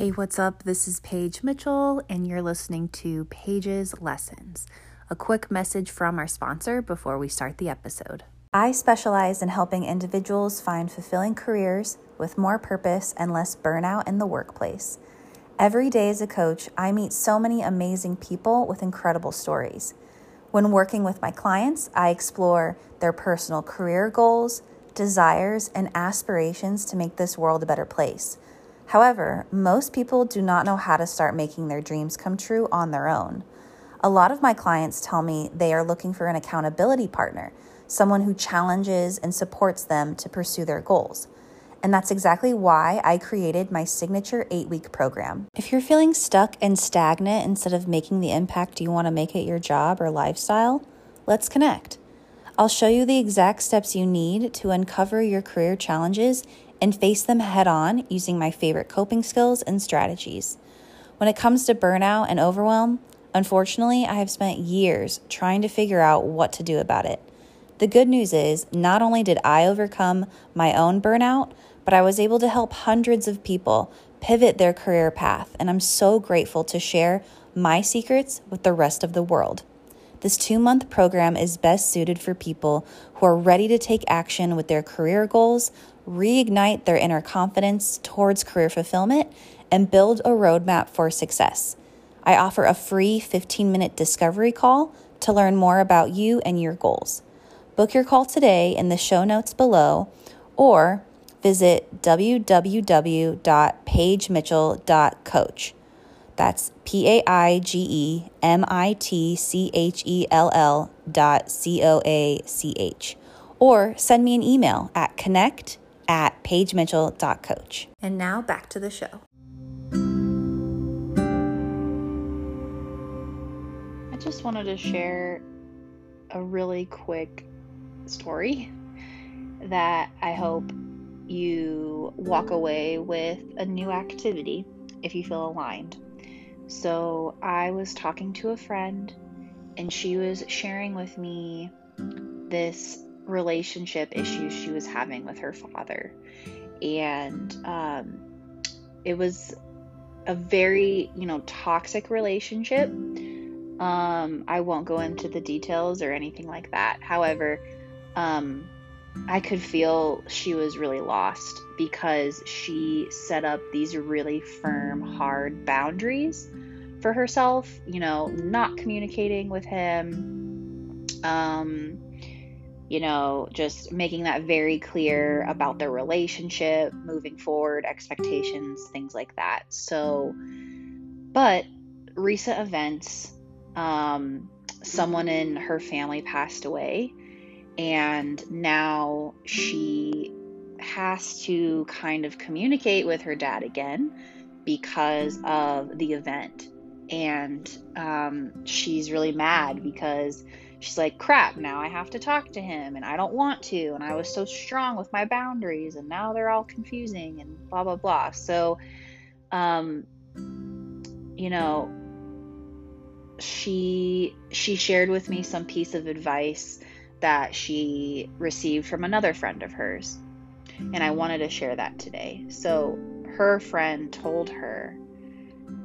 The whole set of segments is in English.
Hey, what's up? This is Paige Mitchell, and you're listening to Paige's Lessons. A quick message from our sponsor before we start the episode. I specialize in helping individuals find fulfilling careers with more purpose and less burnout in the workplace. Every day as a coach, I meet so many amazing people with incredible stories. When working with my clients, I explore their personal career goals, desires, and aspirations to make this world a better place. However, most people do not know how to start making their dreams come true on their own. A lot of my clients tell me they are looking for an accountability partner, someone who challenges and supports them to pursue their goals. And that's exactly why I created my signature eight week program. If you're feeling stuck and stagnant instead of making the impact you want to make at your job or lifestyle, let's connect. I'll show you the exact steps you need to uncover your career challenges and face them head on using my favorite coping skills and strategies. When it comes to burnout and overwhelm, unfortunately, I have spent years trying to figure out what to do about it. The good news is, not only did I overcome my own burnout, but I was able to help hundreds of people pivot their career path, and I'm so grateful to share my secrets with the rest of the world. This two month program is best suited for people who are ready to take action with their career goals, reignite their inner confidence towards career fulfillment, and build a roadmap for success. I offer a free 15 minute discovery call to learn more about you and your goals. Book your call today in the show notes below or visit www.paigemitchell.coach. That's P A I G E M I T C H E L L dot C O A C H. Or send me an email at connect at paigemitchell.coach. And now back to the show. I just wanted to share a really quick story that I hope you walk away with a new activity if you feel aligned. So I was talking to a friend, and she was sharing with me this relationship issues she was having with her father. And um, it was a very, you know, toxic relationship. Um, I won't go into the details or anything like that. However, um, I could feel she was really lost because she set up these really firm, hard boundaries for herself, you know, not communicating with him, um, you know, just making that very clear about their relationship, moving forward, expectations, things like that. So, but recent events, um, someone in her family passed away, and now she has to kind of communicate with her dad again because of the event and um, she's really mad because she's like crap now i have to talk to him and i don't want to and i was so strong with my boundaries and now they're all confusing and blah blah blah. So um you know she she shared with me some piece of advice that she received from another friend of hers and i wanted to share that today. So her friend told her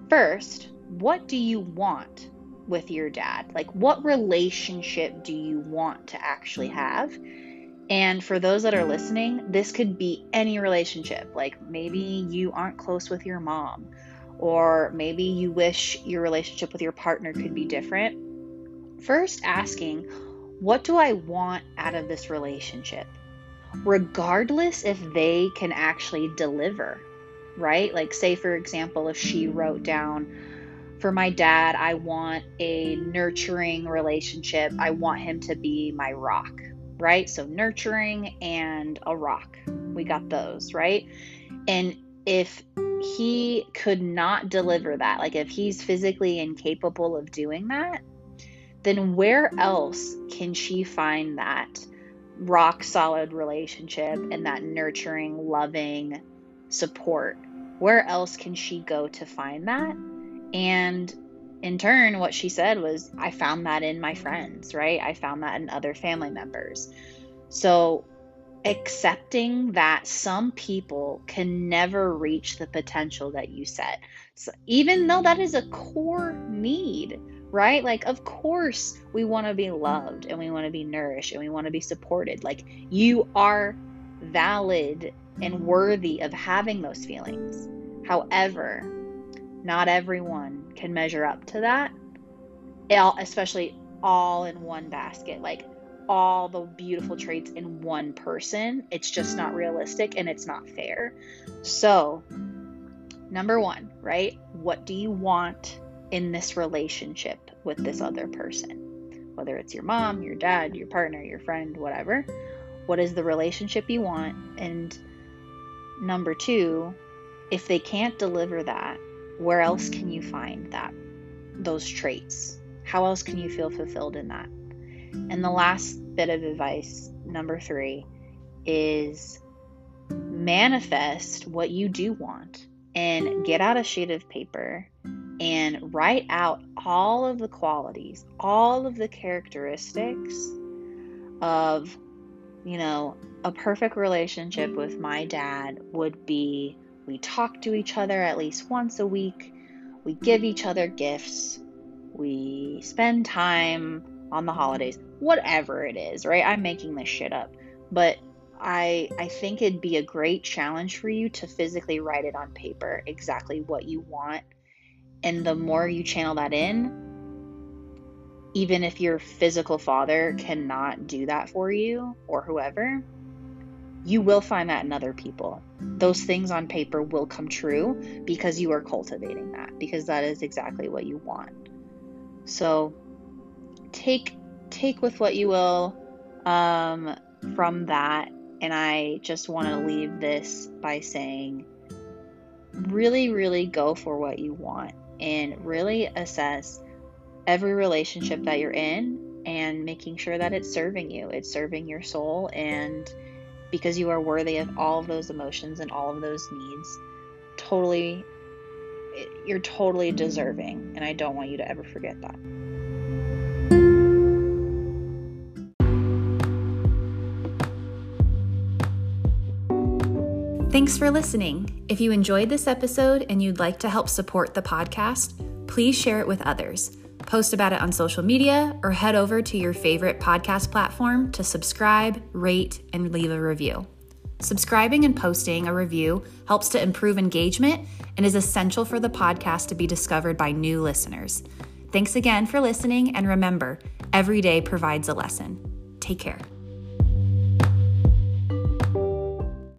first what do you want with your dad? Like, what relationship do you want to actually mm-hmm. have? And for those that are mm-hmm. listening, this could be any relationship. Like, maybe you aren't close with your mom, or maybe you wish your relationship with your partner could be different. First, asking, what do I want out of this relationship? Regardless if they can actually deliver, right? Like, say, for example, if she wrote down, for my dad, I want a nurturing relationship. I want him to be my rock, right? So, nurturing and a rock. We got those, right? And if he could not deliver that, like if he's physically incapable of doing that, then where else can she find that rock solid relationship and that nurturing, loving support? Where else can she go to find that? And in turn, what she said was, I found that in my friends, right? I found that in other family members. So accepting that some people can never reach the potential that you set. So even though that is a core need, right? Like, of course, we want to be loved and we want to be nourished and we want to be supported. Like, you are valid and worthy of having those feelings. However, not everyone can measure up to that, especially all in one basket. Like, all the beautiful traits in one person. It's just not realistic and it's not fair. So, number one, right? What do you want in this relationship with this other person? Whether it's your mom, your dad, your partner, your friend, whatever. What is the relationship you want? And number two, if they can't deliver that, where else can you find that those traits? How else can you feel fulfilled in that? And the last bit of advice, number three, is manifest what you do want and get out a sheet of paper and write out all of the qualities, all of the characteristics of, you know, a perfect relationship with my dad would be we talk to each other at least once a week, we mm-hmm. give each other gifts, we spend time on the holidays, whatever it is, right? I'm making this shit up. But I I think it'd be a great challenge for you to physically write it on paper exactly what you want. And the more you channel that in, even if your physical father cannot do that for you or whoever, you will find that in other people. Those things on paper will come true because you are cultivating that, because that is exactly what you want. So take take with what you will um, from that. And I just want to leave this by saying, really, really go for what you want and really assess every relationship that you're in and making sure that it's serving you. It's serving your soul, and because you are worthy of all of those emotions and all of those needs, totally, you're totally deserving. And I don't want you to ever forget that. Thanks for listening. If you enjoyed this episode and you'd like to help support the podcast, please share it with others. Post about it on social media or head over to your favorite podcast platform to subscribe, rate, and leave a review. Subscribing and posting a review helps to improve engagement and is essential for the podcast to be discovered by new listeners. Thanks again for listening, and remember, every day provides a lesson. Take care.